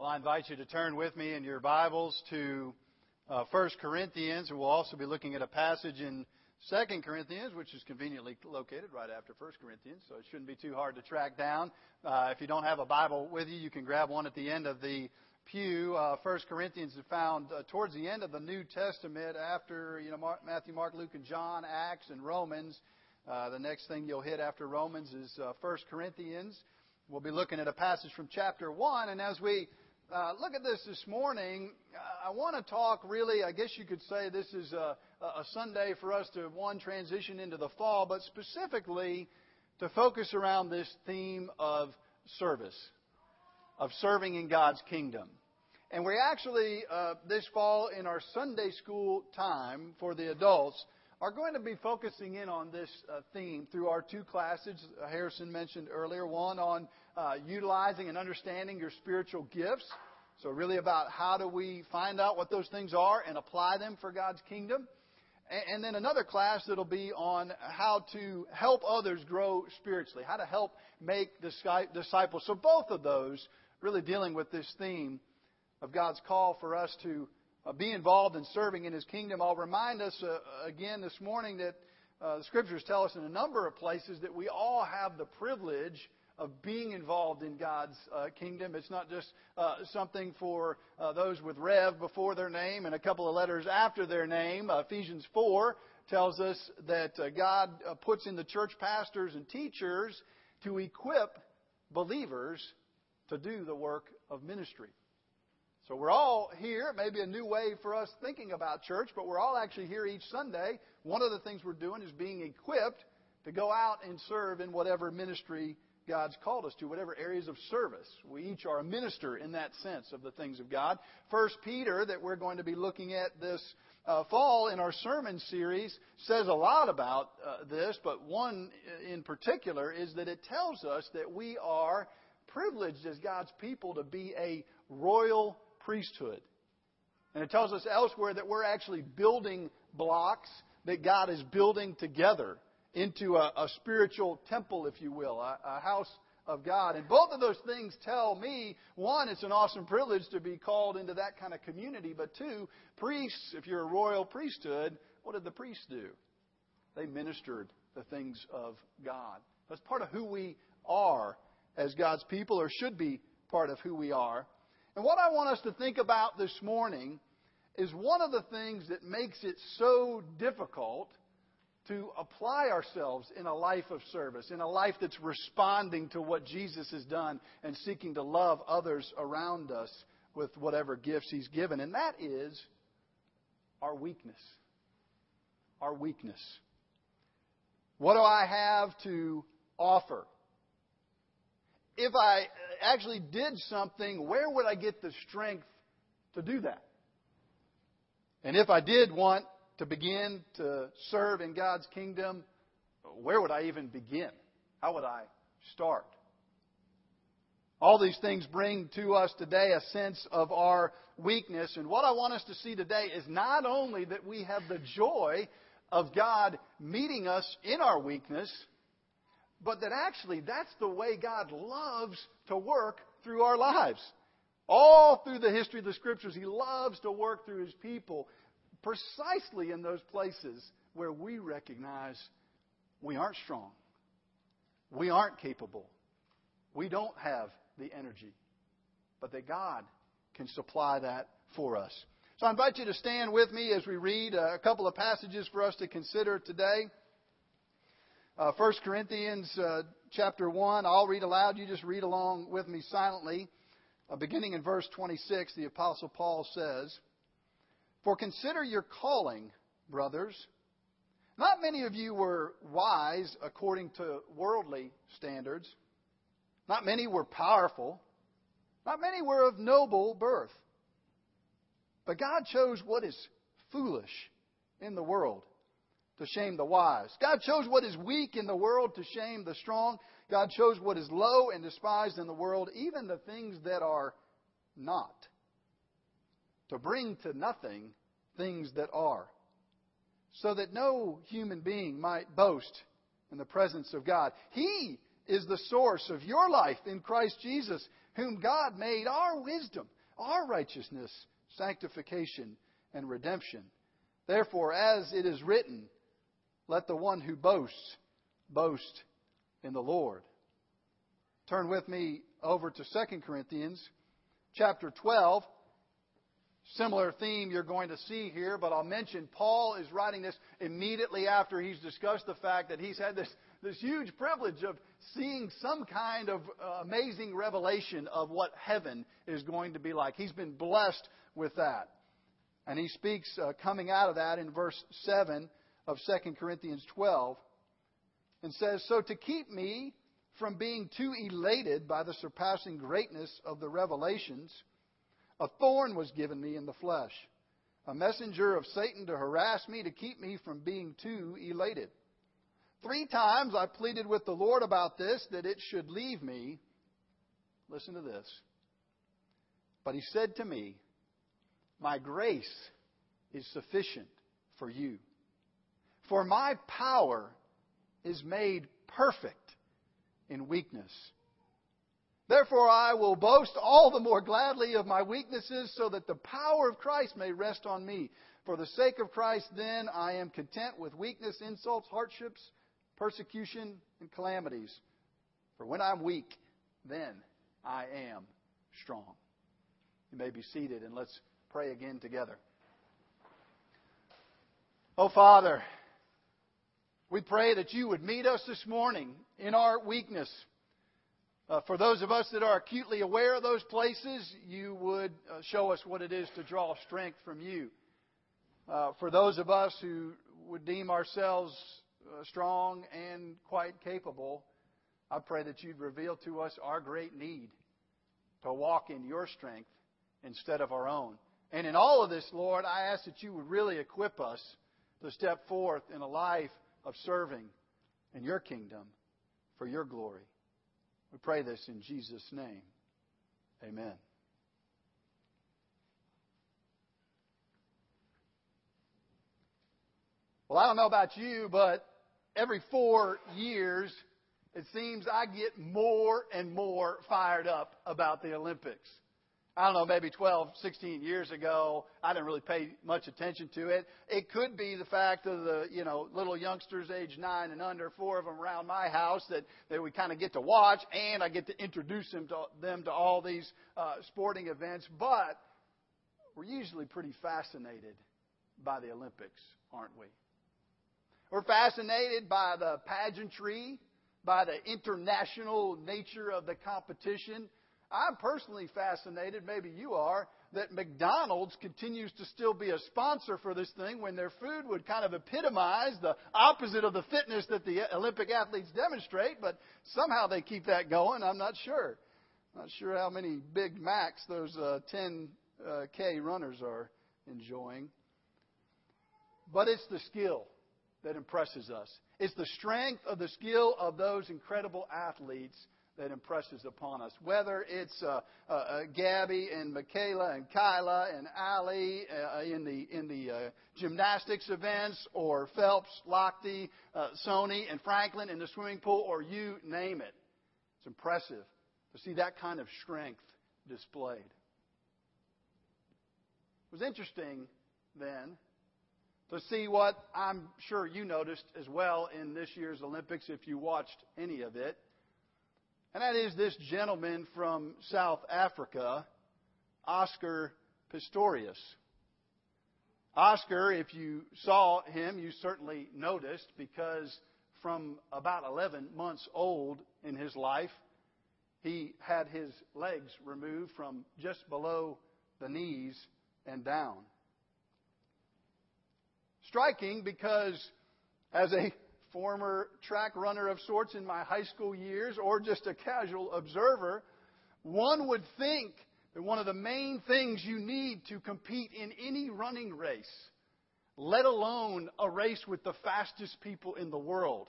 Well, I invite you to turn with me in your Bibles to uh, 1 Corinthians, and we'll also be looking at a passage in 2 Corinthians, which is conveniently located right after 1 Corinthians, so it shouldn't be too hard to track down. Uh, if you don't have a Bible with you, you can grab one at the end of the pew. Uh, 1 Corinthians is found uh, towards the end of the New Testament after you know Mark, Matthew, Mark, Luke, and John, Acts, and Romans. Uh, the next thing you'll hit after Romans is uh, 1 Corinthians. We'll be looking at a passage from chapter 1, and as we uh, look at this this morning. I want to talk really, I guess you could say this is a, a Sunday for us to, one, transition into the fall, but specifically to focus around this theme of service, of serving in God's kingdom. And we actually, uh, this fall in our Sunday school time for the adults, are going to be focusing in on this uh, theme through our two classes Harrison mentioned earlier. One on uh, utilizing and understanding your spiritual gifts. So, really about how do we find out what those things are and apply them for God's kingdom. And, and then another class that'll be on how to help others grow spiritually, how to help make disciples. So, both of those really dealing with this theme of God's call for us to uh, be involved in serving in His kingdom. I'll remind us uh, again this morning that uh, the Scriptures tell us in a number of places that we all have the privilege of being involved in God's uh, kingdom. It's not just uh, something for uh, those with Rev before their name and a couple of letters after their name. Ephesians 4 tells us that God puts in the church pastors and teachers to equip believers to do the work of ministry. So we're all here. It may be a new way for us thinking about church, but we're all actually here each Sunday. One of the things we're doing is being equipped to go out and serve in whatever ministry God's called us to, whatever areas of service. We each are a minister in that sense of the things of God. First Peter, that we're going to be looking at this uh, fall in our sermon series, says a lot about uh, this, but one in particular is that it tells us that we are privileged as God's people to be a royal priesthood. And it tells us elsewhere that we're actually building blocks that God is building together into a, a spiritual temple, if you will, a, a house of God. And both of those things tell me one, it's an awesome privilege to be called into that kind of community, but two, priests, if you're a royal priesthood, what did the priests do? They ministered the things of God. That's part of who we are as God's people, or should be part of who we are. And what I want us to think about this morning is one of the things that makes it so difficult to apply ourselves in a life of service, in a life that's responding to what Jesus has done and seeking to love others around us with whatever gifts He's given. And that is our weakness. Our weakness. What do I have to offer? If I uh, actually did something, where would I get the strength to do that? And if I did want to begin to serve in God's kingdom, where would I even begin? How would I start? All these things bring to us today a sense of our weakness. And what I want us to see today is not only that we have the joy of God meeting us in our weakness, but that actually that's the way God loves to work through our lives. All through the history of the Scriptures, He loves to work through His people precisely in those places where we recognize we aren't strong, we aren't capable, we don't have the energy, but that God can supply that for us. So I invite you to stand with me as we read a couple of passages for us to consider today. Uh, 1 Corinthians uh, chapter 1, I'll read aloud. You just read along with me silently. Uh, beginning in verse 26, the Apostle Paul says, For consider your calling, brothers. Not many of you were wise according to worldly standards. Not many were powerful. Not many were of noble birth. But God chose what is foolish in the world to shame the wise. God chose what is weak in the world to shame the strong. God chose what is low and despised in the world, even the things that are not, to bring to nothing things that are, so that no human being might boast in the presence of God. He is the source of your life in Christ Jesus, whom God made our wisdom, our righteousness, sanctification, and redemption. Therefore, as it is written, let the one who boasts boast in the Lord. Turn with me over to 2 Corinthians chapter 12. Similar theme you're going to see here, but I'll mention Paul is writing this immediately after he's discussed the fact that he's had this, this huge privilege of seeing some kind of uh, amazing revelation of what heaven is going to be like. He's been blessed with that. And he speaks uh, coming out of that in verse 7 of 2 Corinthians 12 and says, So to keep me from being too elated by the surpassing greatness of the revelations, a thorn was given me in the flesh, a messenger of Satan to harass me, to keep me from being too elated. Three times I pleaded with the Lord about this, that it should leave me. Listen to this. But he said to me, My grace is sufficient for you. For my power is made perfect in weakness. Therefore, I will boast all the more gladly of my weaknesses, so that the power of Christ may rest on me. For the sake of Christ, then, I am content with weakness, insults, hardships, persecution, and calamities. For when I'm weak, then I am strong. You may be seated, and let's pray again together. Oh, Father, we pray that you would meet us this morning in our weakness. Uh, for those of us that are acutely aware of those places, you would uh, show us what it is to draw strength from you. Uh, for those of us who would deem ourselves uh, strong and quite capable, I pray that you'd reveal to us our great need to walk in your strength instead of our own. And in all of this, Lord, I ask that you would really equip us to step forth in a life of serving in your kingdom for your glory. We pray this in Jesus' name. Amen. Well, I don't know about you, but every four years, it seems I get more and more fired up about the Olympics. I don't know, maybe 12, 16 years ago, I didn't really pay much attention to it. It could be the fact of the, you know, little youngsters age nine and under, four of them around my house that, that we kind of get to watch, and I get to introduce them to, them to all these uh, sporting events. But we're usually pretty fascinated by the Olympics, aren't we? We're fascinated by the pageantry, by the international nature of the competition I'm personally fascinated, maybe you are, that McDonald's continues to still be a sponsor for this thing when their food would kind of epitomize the opposite of the fitness that the Olympic athletes demonstrate, but somehow they keep that going. I'm not sure. Not sure how many Big Macs those uh, 10K uh, runners are enjoying. But it's the skill that impresses us. It's the strength of the skill of those incredible athletes that impresses upon us. Whether it's uh, uh, uh, Gabby and McKayla and Kyla and Aly uh, in the in the uh, gymnastics events, or Phelps, Lochte, uh, Soni, and Franklin in the swimming pool, or you name it. It's impressive to see that kind of strength displayed. It was interesting then to see what I'm sure you noticed as well in this year's Olympics if you watched any of it and that is this gentleman from South Africa, Oscar Pistorius. Oscar, if you saw him, you certainly noticed because from about 11 months old in his life, he had his legs removed from just below the knees and down. Striking because as a former track runner of sorts in my high school years or just a casual observer, one would think that one of the main things you need to compete in any running race, let alone a race with the fastest people in the world,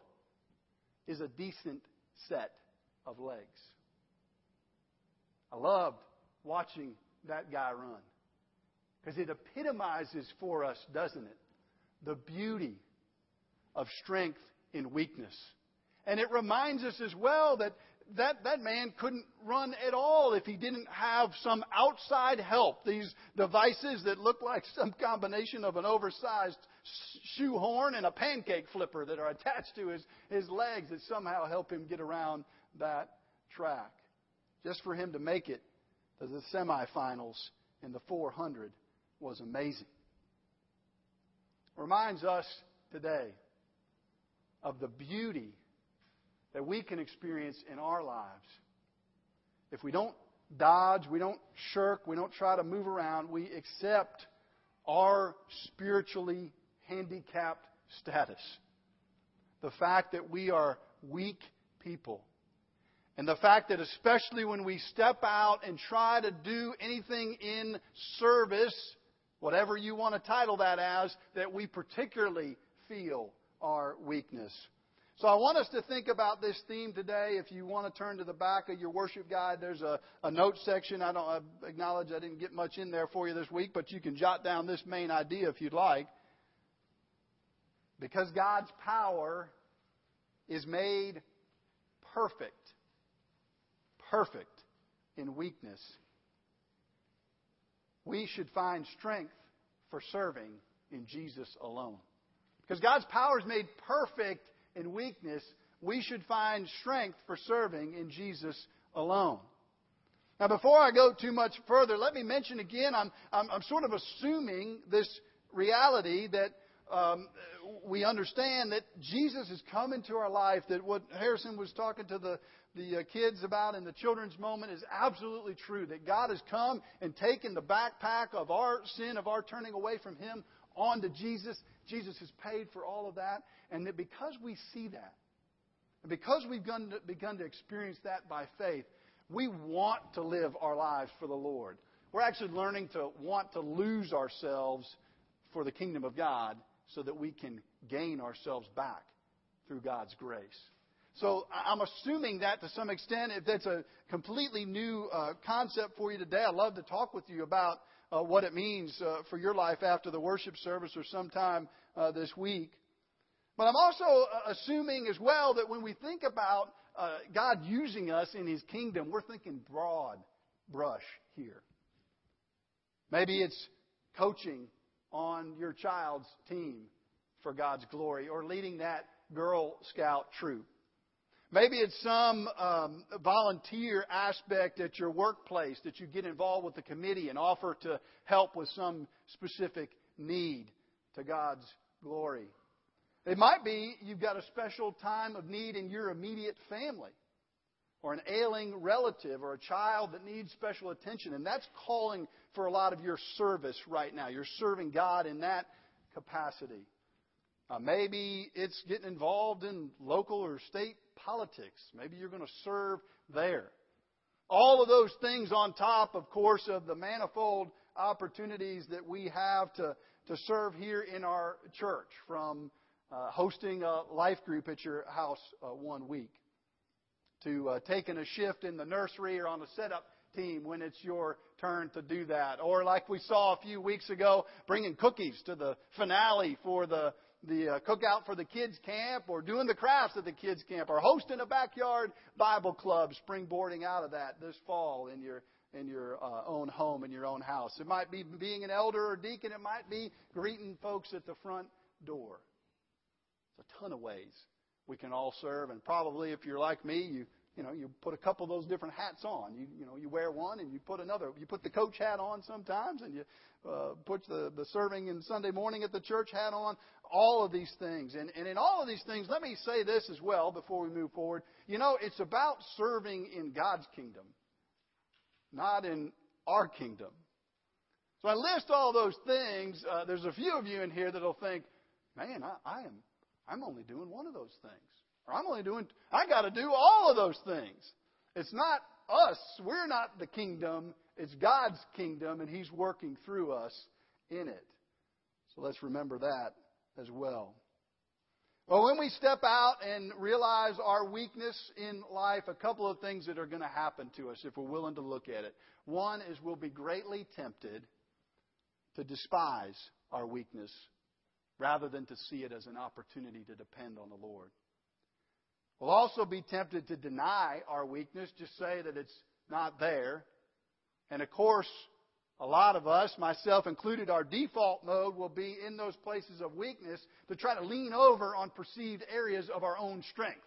is a decent set of legs. I loved watching that guy run because it epitomizes for us, doesn't it? The beauty of strength in weakness. And it reminds us as well that that, that man couldn't run at all if he didn't have some outside help. These devices that look like some combination of an oversized shoehorn and a pancake flipper that are attached to his, his legs that somehow help him get around that track. Just for him to make it to the semifinals in the 400 was amazing. Reminds us today of the beauty that we can experience in our lives. If we don't dodge, we don't shirk, we don't try to move around, we accept our spiritually handicapped status. The fact that we are weak people. And the fact that especially when we step out and try to do anything in service, whatever you want to title that as, that we particularly feel our weakness. So I want us to think about this theme today. If you want to turn to the back of your worship guide, there's a, a note section. I don't I acknowledge I didn't get much in there for you this week, but you can jot down this main idea if you'd like. Because God's power is made perfect, perfect in weakness, we should find strength for serving in Jesus alone. Because God's power is made perfect in weakness, we should find strength for serving in Jesus alone. Now, before I go too much further, let me mention again I'm, I'm, I'm sort of assuming this reality that um, we understand that Jesus has come into our life, that what Harrison was talking to the, the uh, kids about in the children's moment is absolutely true. That God has come and taken the backpack of our sin, of our turning away from Him, onto Jesus. Jesus has paid for all of that. And that because we see that, and because we've begun to, begun to experience that by faith, we want to live our lives for the Lord. We're actually learning to want to lose ourselves for the kingdom of God so that we can gain ourselves back through God's grace. So I'm assuming that to some extent, if that's a completely new uh, concept for you today, I'd love to talk with you about uh, what it means uh, for your life after the worship service or sometime uh, this week. But I'm also uh, assuming as well that when we think about uh, God using us in His kingdom, we're thinking broad brush here. Maybe it's coaching on your child's team for God's glory or leading that Girl Scout troop. Maybe it's some um, volunteer aspect at your workplace that you get involved with the committee and offer to help with some specific need to God's glory. It might be you've got a special time of need in your immediate family, or an ailing relative, or a child that needs special attention, and that's calling for a lot of your service right now. You're serving God in that capacity. Uh, maybe it's getting involved in local or state politics. Maybe you're going to serve there. All of those things on top, of course, of the manifold opportunities that we have to, to serve here in our church from uh, hosting a life group at your house uh, one week, to uh, taking a shift in the nursery or on a setup team when it's your turn to do that, or like we saw a few weeks ago, bringing cookies to the finale for the the uh, cookout for the kids camp, or doing the crafts at the kids camp, or hosting a backyard Bible club, springboarding out of that this fall in your in your uh, own home, in your own house. It might be being an elder or deacon. It might be greeting folks at the front door There's a ton of ways we can all serve. And probably if you're like me, you you know, you put a couple of those different hats on. You you know, you wear one and you put another. You put the coach hat on sometimes, and you uh, put the the serving in Sunday morning at the church hat on. All of these things, and and in all of these things, let me say this as well before we move forward. You know, it's about serving in God's kingdom, not in our kingdom. So I list all those things. Uh, there's a few of you in here that'll think, "Man, I, I am I'm only doing one of those things. Or I'm only doing, I got to do all of those things. It's not us. We're not the kingdom. It's God's kingdom, and He's working through us in it. So let's remember that as well. Well, when we step out and realize our weakness in life, a couple of things that are going to happen to us if we're willing to look at it. One is we'll be greatly tempted to despise our weakness rather than to see it as an opportunity to depend on the Lord. We'll also be tempted to deny our weakness, just say that it's not there. And of course, a lot of us, myself included, our default mode will be in those places of weakness to try to lean over on perceived areas of our own strength.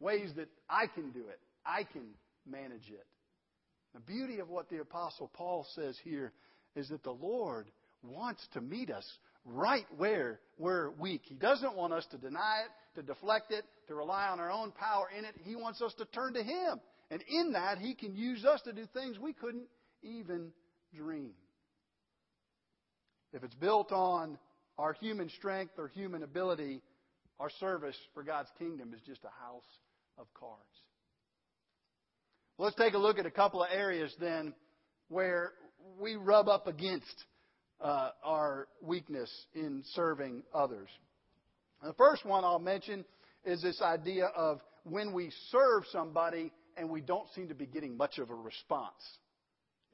Ways that I can do it. I can manage it. The beauty of what the Apostle Paul says here is that the Lord wants to meet us right where we're weak. He doesn't want us to deny it, to deflect it, to rely on our own power in it. He wants us to turn to Him. And in that, He can use us to do things we couldn't even dream. If it's built on our human strength or human ability, our service for God's kingdom is just a house of cards. Let's take a look at a couple of areas then where we rub up against uh, our weakness in serving others. The first one I'll mention is this idea of when we serve somebody and we don't seem to be getting much of a response.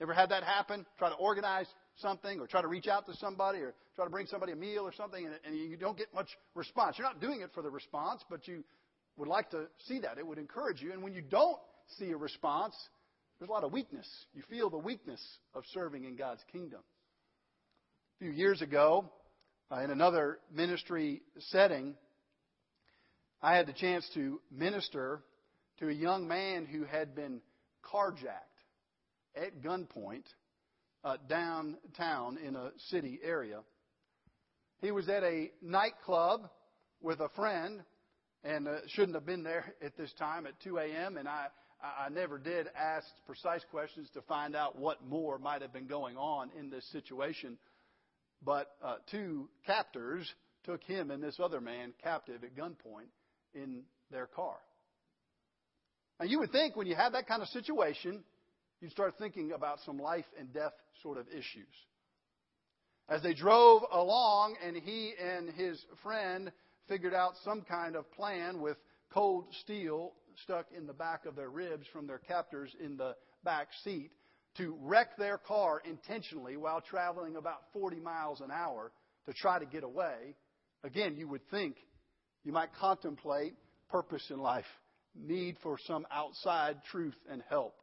Ever had that happen? Try to organize something or try to reach out to somebody or try to bring somebody a meal or something and, and you don't get much response. You're not doing it for the response, but you would like to see that. It would encourage you. And when you don't see a response, there's a lot of weakness. You feel the weakness of serving in God's kingdom. A few years ago, uh, in another ministry setting, I had the chance to minister to a young man who had been carjacked at gunpoint uh, downtown in a city area. He was at a nightclub with a friend and uh, shouldn't have been there at this time at 2 a.m. And I, I never did ask precise questions to find out what more might have been going on in this situation. But uh, two captors took him and this other man captive at gunpoint in their car. Now, you would think when you have that kind of situation, you'd start thinking about some life and death sort of issues. As they drove along, and he and his friend figured out some kind of plan with cold steel stuck in the back of their ribs from their captors in the back seat to wreck their car intentionally while traveling about 40 miles an hour to try to get away. Again, you would think you might contemplate purpose in life, need for some outside truth and help.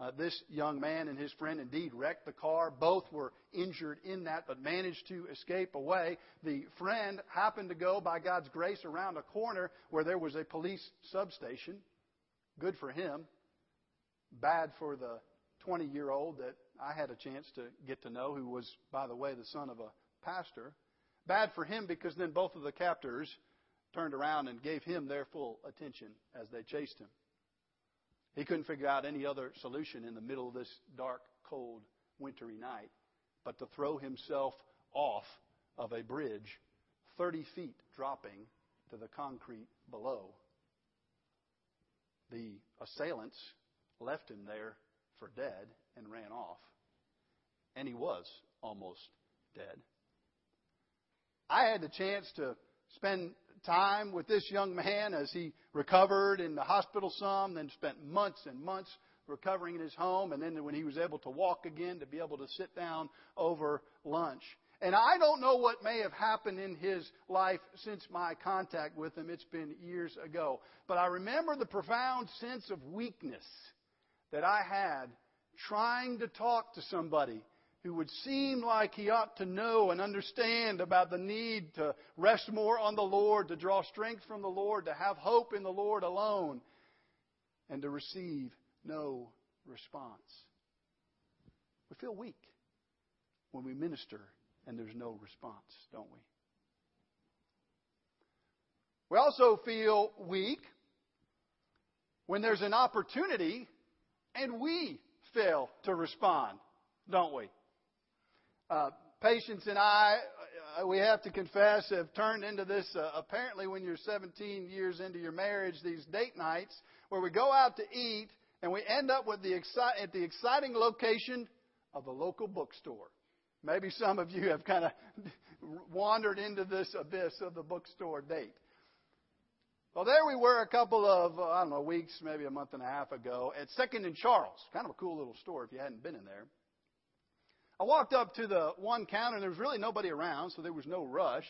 Uh, this young man and his friend indeed wrecked the car. Both were injured in that, but managed to escape away. The friend happened to go, by God's grace, around a corner where there was a police substation. Good for him. Bad for the 20 year old that I had a chance to get to know, who was, by the way, the son of a pastor. Bad for him because then both of the captors turned around and gave him their full attention as they chased him. He couldn't figure out any other solution in the middle of this dark, cold, wintry night but to throw himself off of a bridge 30 feet dropping to the concrete below. The assailants left him there for dead and ran off. And he was almost dead. I had the chance to spend time with this young man as he recovered in the hospital some, then spent months and months recovering in his home, and then when he was able to walk again, to be able to sit down over lunch. And I don't know what may have happened in his life since my contact with him. It's been years ago. But I remember the profound sense of weakness that I had trying to talk to somebody who would seem like he ought to know and understand about the need to rest more on the Lord, to draw strength from the Lord, to have hope in the Lord alone, and to receive no response. We feel weak when we minister and there's no response, don't we? We also feel weak when there's an opportunity and we fail to respond, don't we? Uh, Patience and I, uh, we have to confess, have turned into this, uh, apparently when you're 17 years into your marriage, these date nights where we go out to eat and we end up with the exci- at the exciting location of a local bookstore. Maybe some of you have kind of wandered into this abyss of the bookstore date. Well, there we were a couple of, I don't know, weeks, maybe a month and a half ago at Second and Charles. Kind of a cool little store if you hadn't been in there. I walked up to the one counter and there was really nobody around, so there was no rush.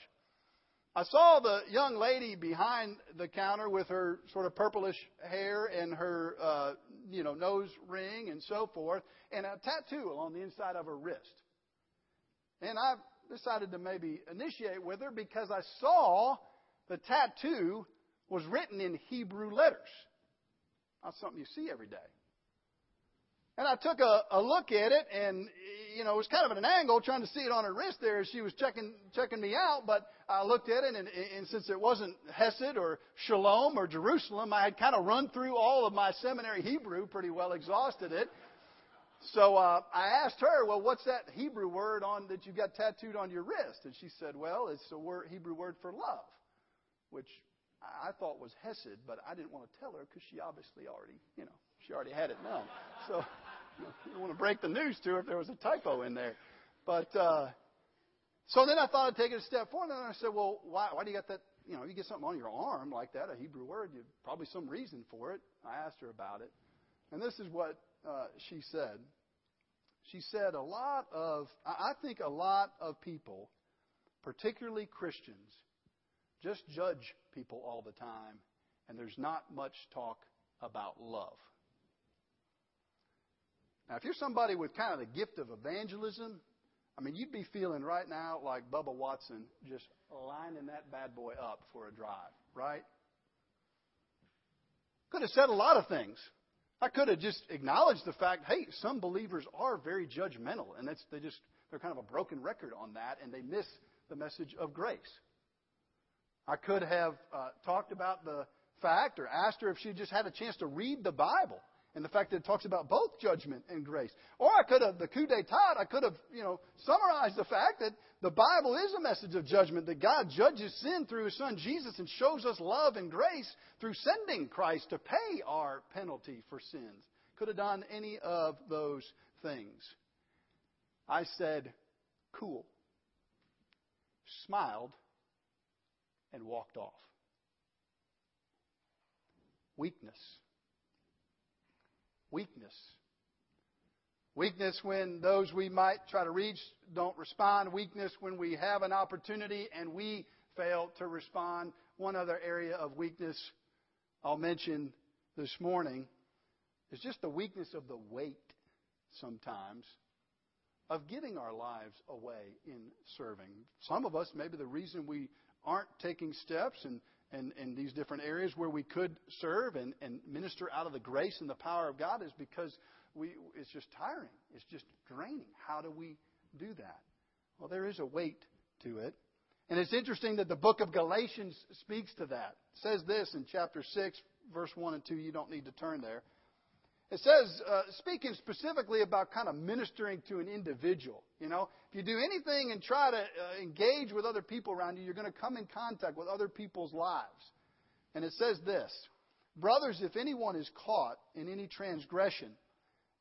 I saw the young lady behind the counter with her sort of purplish hair and her, uh, you know, nose ring and so forth, and a tattoo along the inside of her wrist. And I decided to maybe initiate with her because I saw the tattoo was written in Hebrew letters. Not something you see every day. And I took a, a look at it, and you know, it was kind of at an angle, trying to see it on her wrist there as she was checking checking me out. But I looked at it, and, and since it wasn't Hesed or Shalom or Jerusalem, I had kind of run through all of my seminary Hebrew, pretty well exhausted it. So uh, I asked her, "Well, what's that Hebrew word on that you got tattooed on your wrist?" And she said, "Well, it's a word, Hebrew word for love," which I thought was Hesed, but I didn't want to tell her because she obviously already, you know, she already had it known. So you don't want to break the news to her if there was a typo in there. But uh, so then I thought I'd take it a step further, and I said, "Well, why, why do you got that? You know, you get something on your arm like that, a Hebrew word. You probably some reason for it." I asked her about it, and this is what uh, she said. She said, "A lot of, I think, a lot of people, particularly Christians, just judge people all the time, and there's not much talk about love." Now, if you're somebody with kind of the gift of evangelism, I mean, you'd be feeling right now like Bubba Watson just lining that bad boy up for a drive, right? Could have said a lot of things. I could have just acknowledged the fact, hey, some believers are very judgmental, and that's they just they're kind of a broken record on that, and they miss the message of grace. I could have uh, talked about the fact or asked her if she just had a chance to read the Bible and the fact that it talks about both judgment and grace. Or I could have, the coup d'etat, I could have, you know, summarized the fact that the Bible is a message of judgment, that God judges sin through His Son Jesus and shows us love and grace through sending Christ to pay our penalty for sins. Could have done any of those things. I said, cool, smiled, and walked off. Weakness weakness. Weakness when those we might try to reach don't respond. Weakness when we have an opportunity and we fail to respond. One other area of weakness I'll mention this morning is just the weakness of the weight sometimes of giving our lives away in serving. Some of us, maybe the reason we aren't taking steps and and, and these different areas where we could serve and, and minister out of the grace and the power of God is because we, it's just tiring. It's just draining. How do we do that? Well, there is a weight to it. And it's interesting that the book of Galatians speaks to that. It says this in chapter 6, verse 1 and 2. You don't need to turn there. It says, uh, speaking specifically about kind of ministering to an individual. You know, if you do anything and try to uh, engage with other people around you, you're going to come in contact with other people's lives. And it says this Brothers, if anyone is caught in any transgression,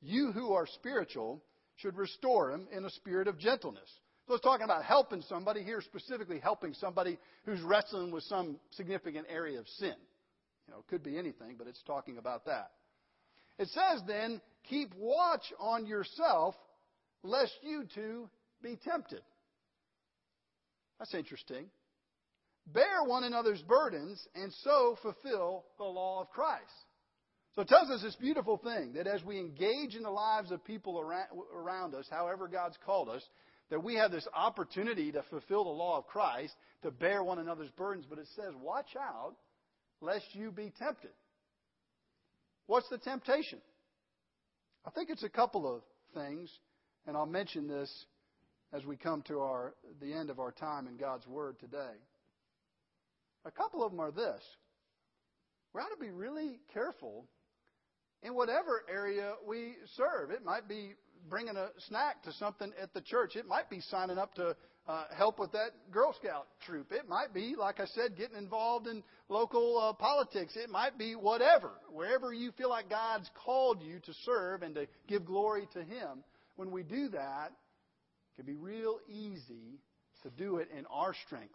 you who are spiritual should restore him in a spirit of gentleness. So it's talking about helping somebody here, specifically helping somebody who's wrestling with some significant area of sin. You know, it could be anything, but it's talking about that. It says then, keep watch on yourself, lest you too be tempted. That's interesting. Bear one another's burdens, and so fulfill the law of Christ. So it tells us this beautiful thing that as we engage in the lives of people around us, however God's called us, that we have this opportunity to fulfill the law of Christ, to bear one another's burdens. But it says, watch out lest you be tempted. What's the temptation? I think it's a couple of things, and I'll mention this as we come to our, the end of our time in God's Word today. A couple of them are this. We ought to be really careful in whatever area we serve. It might be bringing a snack to something at the church. It might be signing up to uh, help with that Girl Scout troop. It might be, like I said, getting involved in local uh, politics. It might be whatever. Wherever you feel like God's called you to serve and to give glory to Him, when we do that, it can be real easy to do it in our strength.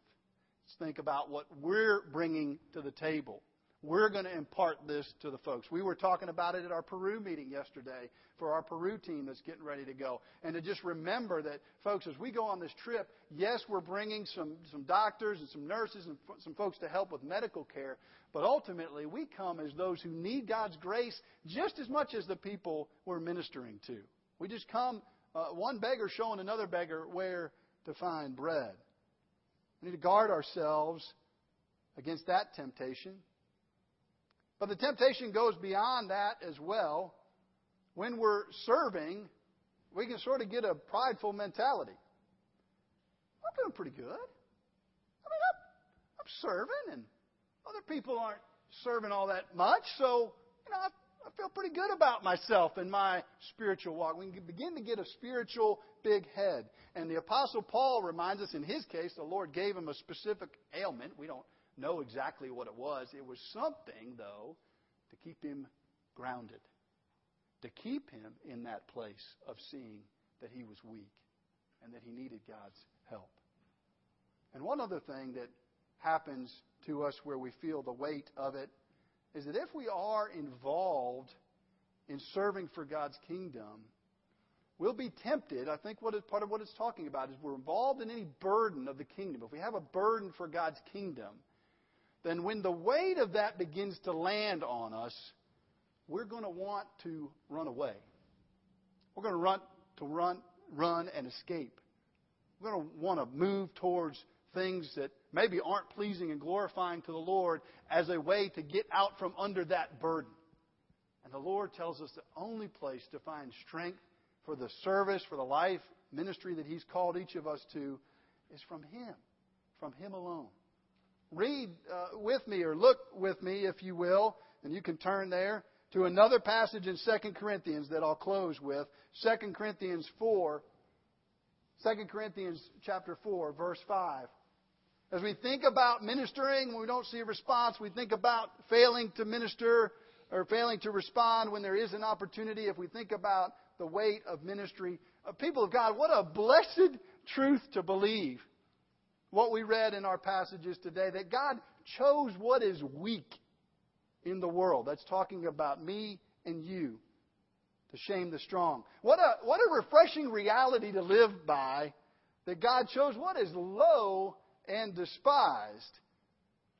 Let's think about what we're bringing to the table. We're going to impart this to the folks. We were talking about it at our Peru meeting yesterday for our Peru team that's getting ready to go. And to just remember that, folks, as we go on this trip, yes, we're bringing some, some doctors and some nurses and some folks to help with medical care, but ultimately we come as those who need God's grace just as much as the people we're ministering to. We just come, uh, one beggar showing another beggar where to find bread. We need to guard ourselves against that temptation. But the temptation goes beyond that as well. When we're serving, we can sort of get a prideful mentality. I'm doing pretty good. I mean, I'm, I'm serving, and other people aren't serving all that much, so, you know, I, I feel pretty good about myself and my spiritual walk. We can begin to get a spiritual big head. And the Apostle Paul reminds us in his case, the Lord gave him a specific ailment. We don't know exactly what it was. It was something, though, to keep him grounded, to keep him in that place of seeing that he was weak and that he needed God's help. And one other thing that happens to us where we feel the weight of it is that if we are involved in serving for God's kingdom, we'll be tempted. I think what is, part of what it's talking about is we're involved in any burden of the kingdom. If we have a burden for God's kingdom, then when the weight of that begins to land on us, we're going to want to run away. We're going to run to run, run and escape. We're going to want to move towards things that maybe aren't pleasing and glorifying to the Lord as a way to get out from under that burden. And the Lord tells us the only place to find strength for the service, for the life ministry that He's called each of us to, is from Him, from Him alone read uh, with me or look with me, if you will, and you can turn there to another passage in 2 Corinthians that I'll close with. 2 Corinthians 4, 2 Corinthians chapter 4, verse 5. As we think about ministering, when we don't see a response, we think about failing to minister or failing to respond when there is an opportunity. If we think about the weight of ministry, uh, people of God, what a blessed truth to believe what we read in our passages today that God chose what is weak in the world. That's talking about me and you to shame the strong. What a, what a refreshing reality to live by that God chose what is low and despised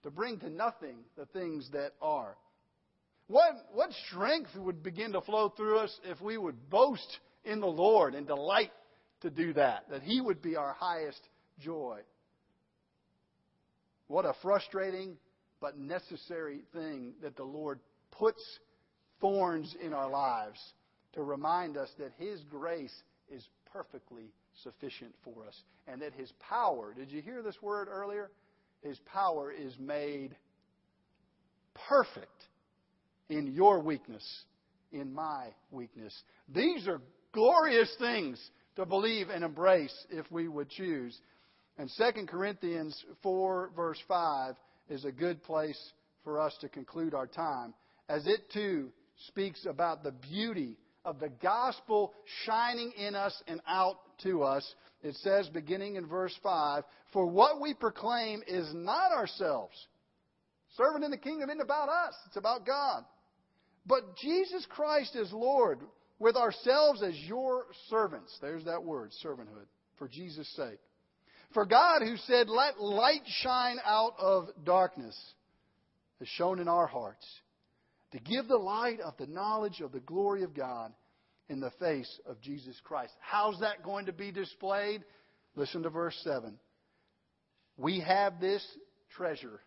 to bring to nothing the things that are. What, what strength would begin to flow through us if we would boast in the Lord and delight to do that, that He would be our highest joy. What a frustrating but necessary thing that the Lord puts thorns in our lives to remind us that His grace is perfectly sufficient for us and that His power, did you hear this word earlier? His power is made perfect in your weakness, in my weakness. These are glorious things to believe and embrace if we would choose. And 2 Corinthians 4, verse 5, is a good place for us to conclude our time, as it too speaks about the beauty of the gospel shining in us and out to us. It says, beginning in verse 5, For what we proclaim is not ourselves. Serving in the kingdom isn't about us, it's about God. But Jesus Christ is Lord, with ourselves as your servants. There's that word, servanthood, for Jesus' sake. For God, who said, Let light shine out of darkness, has shown in our hearts to give the light of the knowledge of the glory of God in the face of Jesus Christ. How's that going to be displayed? Listen to verse 7. We have this treasure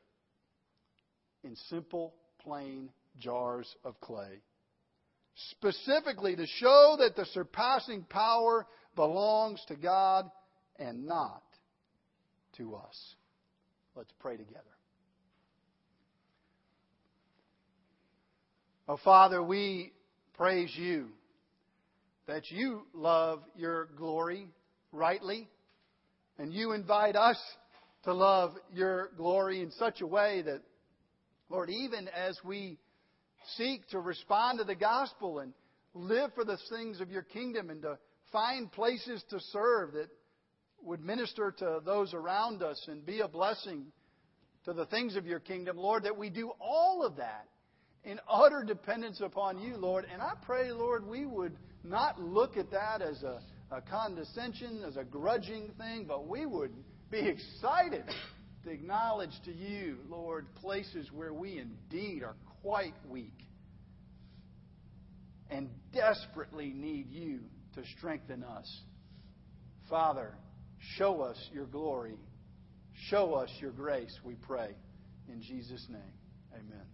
in simple, plain jars of clay, specifically to show that the surpassing power belongs to God and not to us. Let's pray together. Oh, Father, we praise you that you love your glory rightly, and you invite us to love your glory in such a way that, Lord, even as we seek to respond to the gospel and live for the things of your kingdom and to find places to serve that would minister to those around us and be a blessing to the things of your kingdom, Lord, that we do all of that in utter dependence upon you, Lord. And I pray, Lord, we would not look at that as a, a condescension, as a grudging thing, but we would be excited to acknowledge to you, Lord, places where we indeed are quite weak and desperately need you to strengthen us. Father, show us your glory. Show us your grace, we pray. In Jesus' name, amen.